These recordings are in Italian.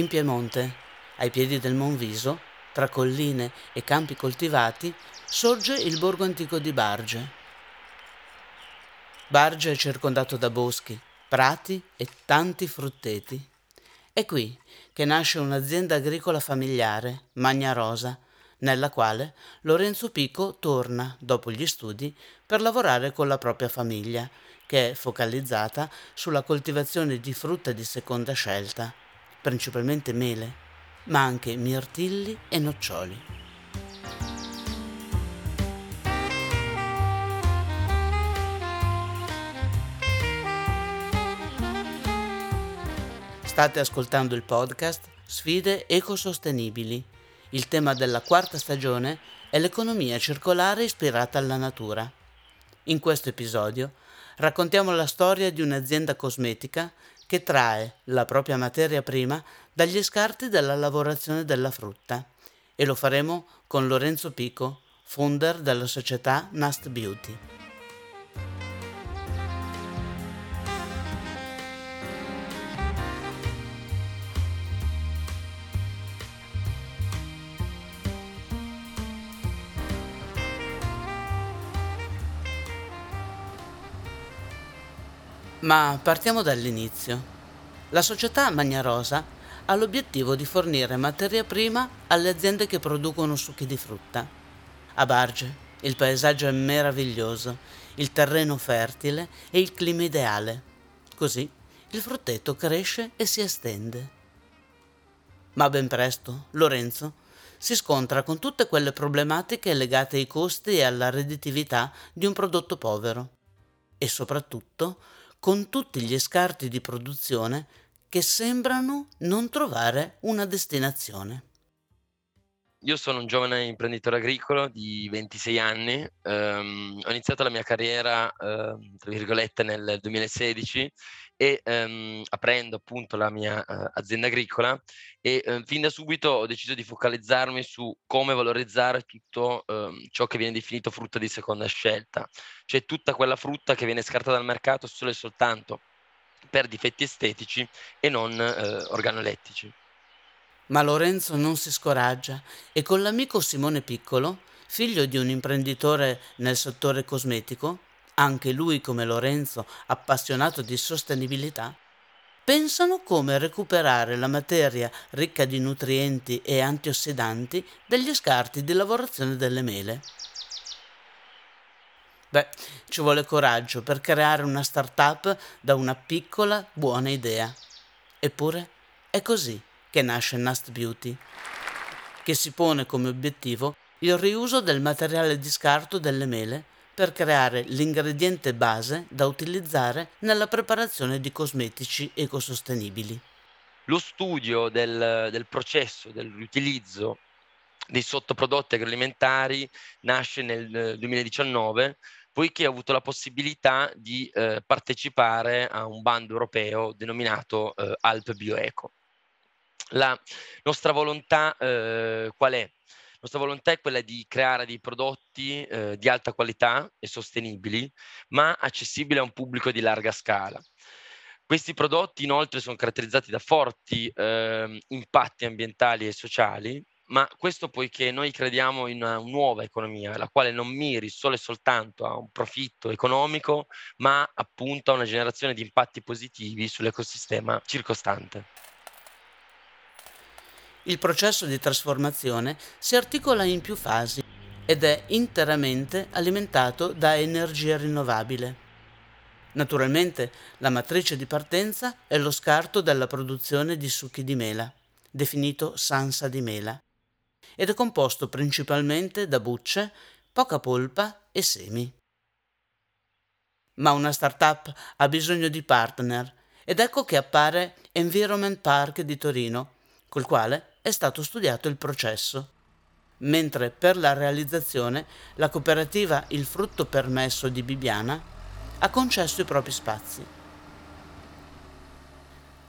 In Piemonte, ai piedi del Monviso, tra colline e campi coltivati, sorge il borgo antico di Barge. Barge è circondato da boschi, prati e tanti frutteti. È qui che nasce un'azienda agricola familiare, Magna Rosa, nella quale Lorenzo Pico torna, dopo gli studi, per lavorare con la propria famiglia, che è focalizzata sulla coltivazione di frutta di seconda scelta, principalmente mele, ma anche mirtilli e noccioli. State ascoltando il podcast Sfide ecosostenibili. Il tema della quarta stagione è l'economia circolare ispirata alla natura. In questo episodio raccontiamo la storia di un'azienda cosmetica che trae la propria materia prima dagli scarti della lavorazione della frutta e lo faremo con Lorenzo Pico, founder della società Nast Beauty. Ma partiamo dall'inizio. La società Magna Rosa ha l'obiettivo di fornire materia prima alle aziende che producono succhi di frutta. A Barge il paesaggio è meraviglioso, il terreno fertile e il clima ideale. Così il frutteto cresce e si estende. Ma ben presto Lorenzo si scontra con tutte quelle problematiche legate ai costi e alla redditività di un prodotto povero e soprattutto con tutti gli scarti di produzione che sembrano non trovare una destinazione. Io sono un giovane imprenditore agricolo di 26 anni, ehm, ho iniziato la mia carriera, ehm, tra virgolette, nel 2016 e ehm, aprendo appunto la mia eh, azienda agricola e eh, fin da subito ho deciso di focalizzarmi su come valorizzare tutto ehm, ciò che viene definito frutta di seconda scelta, cioè tutta quella frutta che viene scartata dal mercato solo e soltanto per difetti estetici e non eh, organolettici. Ma Lorenzo non si scoraggia e con l'amico Simone Piccolo, figlio di un imprenditore nel settore cosmetico, anche lui come Lorenzo appassionato di sostenibilità, pensano come recuperare la materia ricca di nutrienti e antiossidanti degli scarti di lavorazione delle mele. Beh, ci vuole coraggio per creare una start-up da una piccola buona idea. Eppure è così che nasce Nast Beauty, che si pone come obiettivo il riuso del materiale di scarto delle mele per creare l'ingrediente base da utilizzare nella preparazione di cosmetici ecosostenibili. Lo studio del, del processo dell'utilizzo dei sottoprodotti agroalimentari nasce nel 2019 poiché ho avuto la possibilità di eh, partecipare a un bando europeo denominato eh, Alp Bioeco. La nostra volontà eh, qual è? La nostra volontà è quella di creare dei prodotti eh, di alta qualità e sostenibili, ma accessibili a un pubblico di larga scala. Questi prodotti inoltre sono caratterizzati da forti eh, impatti ambientali e sociali, ma questo poiché noi crediamo in una nuova economia, la quale non miri solo e soltanto a un profitto economico, ma appunto a una generazione di impatti positivi sull'ecosistema circostante. Il processo di trasformazione si articola in più fasi ed è interamente alimentato da energia rinnovabile. Naturalmente la matrice di partenza è lo scarto della produzione di succhi di mela, definito sansa di mela, ed è composto principalmente da bucce, poca polpa e semi. Ma una startup ha bisogno di partner ed ecco che appare Environment Park di Torino, col quale è stato studiato il processo, mentre per la realizzazione la cooperativa Il Frutto Permesso di Bibiana ha concesso i propri spazi.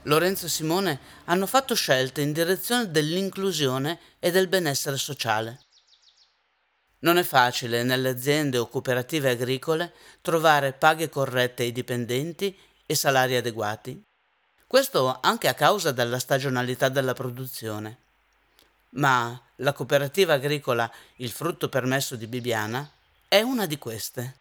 Lorenzo e Simone hanno fatto scelte in direzione dell'inclusione e del benessere sociale. Non è facile nelle aziende o cooperative agricole trovare paghe corrette ai dipendenti e salari adeguati. Questo anche a causa della stagionalità della produzione. Ma la cooperativa agricola Il frutto permesso di Bibiana è una di queste.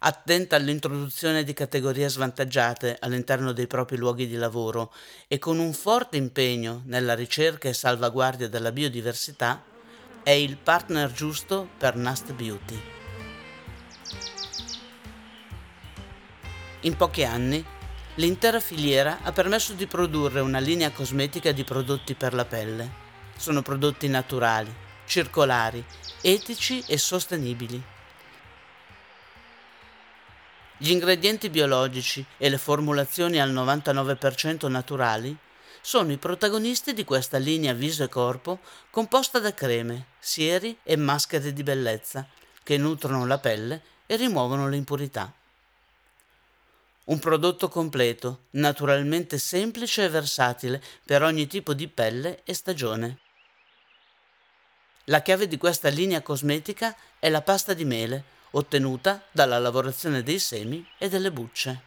Attenta all'introduzione di categorie svantaggiate all'interno dei propri luoghi di lavoro e con un forte impegno nella ricerca e salvaguardia della biodiversità, è il partner giusto per Nast Beauty. In pochi anni, l'intera filiera ha permesso di produrre una linea cosmetica di prodotti per la pelle. Sono prodotti naturali, circolari, etici e sostenibili gli ingredienti biologici e le formulazioni al 99% naturali sono i protagonisti di questa linea viso e corpo composta da creme, sieri e maschere di bellezza che nutrono la pelle e rimuovono le impurità. Un prodotto completo, naturalmente semplice e versatile per ogni tipo di pelle e stagione. La chiave di questa linea cosmetica è la pasta di mele, ottenuta dalla lavorazione dei semi e delle bucce.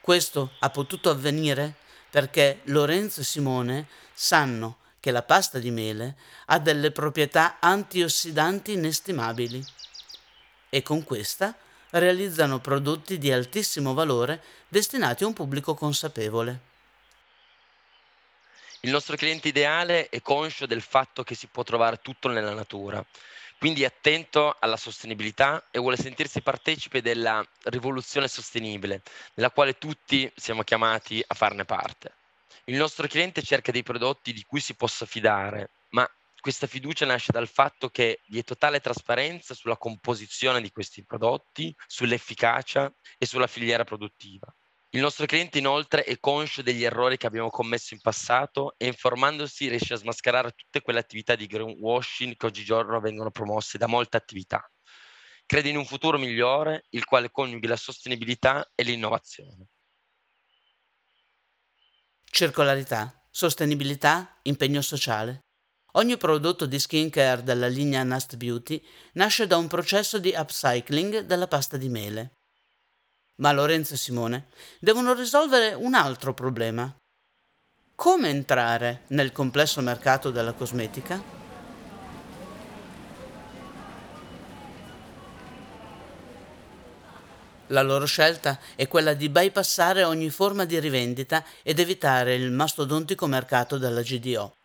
Questo ha potuto avvenire perché Lorenzo e Simone sanno che la pasta di mele ha delle proprietà antiossidanti inestimabili e con questa realizzano prodotti di altissimo valore destinati a un pubblico consapevole. Il nostro cliente ideale è conscio del fatto che si può trovare tutto nella natura, quindi è attento alla sostenibilità e vuole sentirsi partecipe della rivoluzione sostenibile, nella quale tutti siamo chiamati a farne parte. Il nostro cliente cerca dei prodotti di cui si possa fidare, ma questa fiducia nasce dal fatto che vi è totale trasparenza sulla composizione di questi prodotti, sull'efficacia e sulla filiera produttiva. Il nostro cliente inoltre è conscio degli errori che abbiamo commesso in passato e informandosi riesce a smascherare tutte quelle attività di greenwashing che oggigiorno vengono promosse da molte attività. Crede in un futuro migliore, il quale coniughi la sostenibilità e l'innovazione. Circolarità, sostenibilità, impegno sociale. Ogni prodotto di skincare della linea Nast Beauty nasce da un processo di upcycling della pasta di mele ma Lorenzo e Simone devono risolvere un altro problema. Come entrare nel complesso mercato della cosmetica? La loro scelta è quella di bypassare ogni forma di rivendita ed evitare il mastodontico mercato della GDO.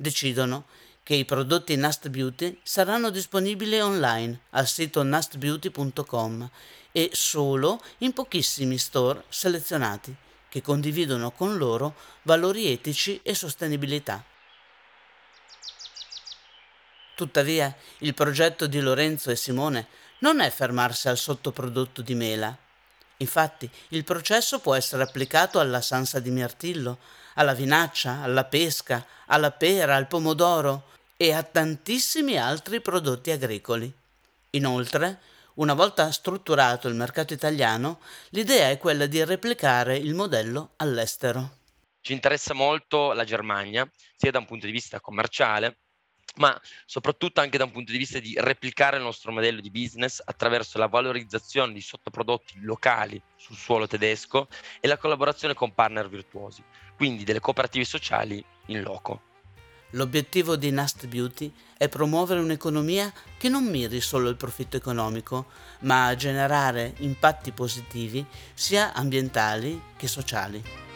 Decidono che i prodotti Nast Beauty saranno disponibili online al sito nastbeauty.com e solo in pochissimi store selezionati che condividono con loro valori etici e sostenibilità. Tuttavia, il progetto di Lorenzo e Simone non è fermarsi al sottoprodotto di mela. Infatti, il processo può essere applicato alla sansa di mirtillo, alla vinaccia, alla pesca, alla pera, al pomodoro, e a tantissimi altri prodotti agricoli. Inoltre, una volta strutturato il mercato italiano, l'idea è quella di replicare il modello all'estero. Ci interessa molto la Germania, sia da un punto di vista commerciale, ma soprattutto anche da un punto di vista di replicare il nostro modello di business attraverso la valorizzazione di sottoprodotti locali sul suolo tedesco e la collaborazione con partner virtuosi, quindi delle cooperative sociali in loco. L'obiettivo di Nast Beauty è promuovere un'economia che non miri solo al profitto economico, ma a generare impatti positivi sia ambientali che sociali.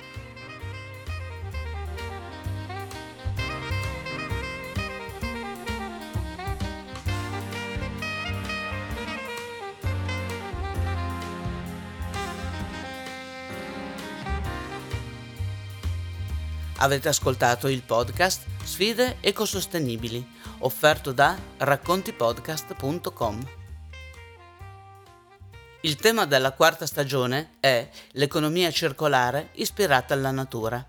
Avete ascoltato il podcast Sfide ecosostenibili, offerto da raccontipodcast.com. Il tema della quarta stagione è l'economia circolare ispirata alla natura.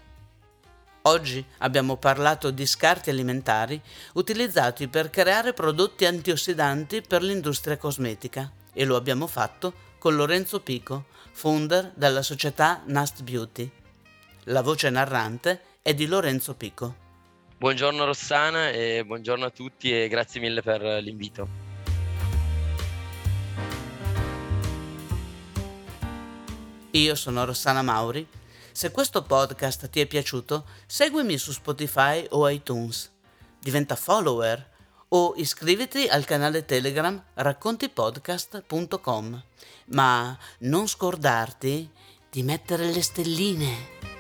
Oggi abbiamo parlato di scarti alimentari utilizzati per creare prodotti antiossidanti per l'industria cosmetica e lo abbiamo fatto con Lorenzo Pico, founder della società Nast Beauty. La voce narrante è di Lorenzo Pico. Buongiorno Rossana e buongiorno a tutti e grazie mille per l'invito. Io sono Rossana Mauri. Se questo podcast ti è piaciuto, seguimi su Spotify o iTunes. Diventa follower o iscriviti al canale Telegram raccontipodcast.com. Ma non scordarti di mettere le stelline.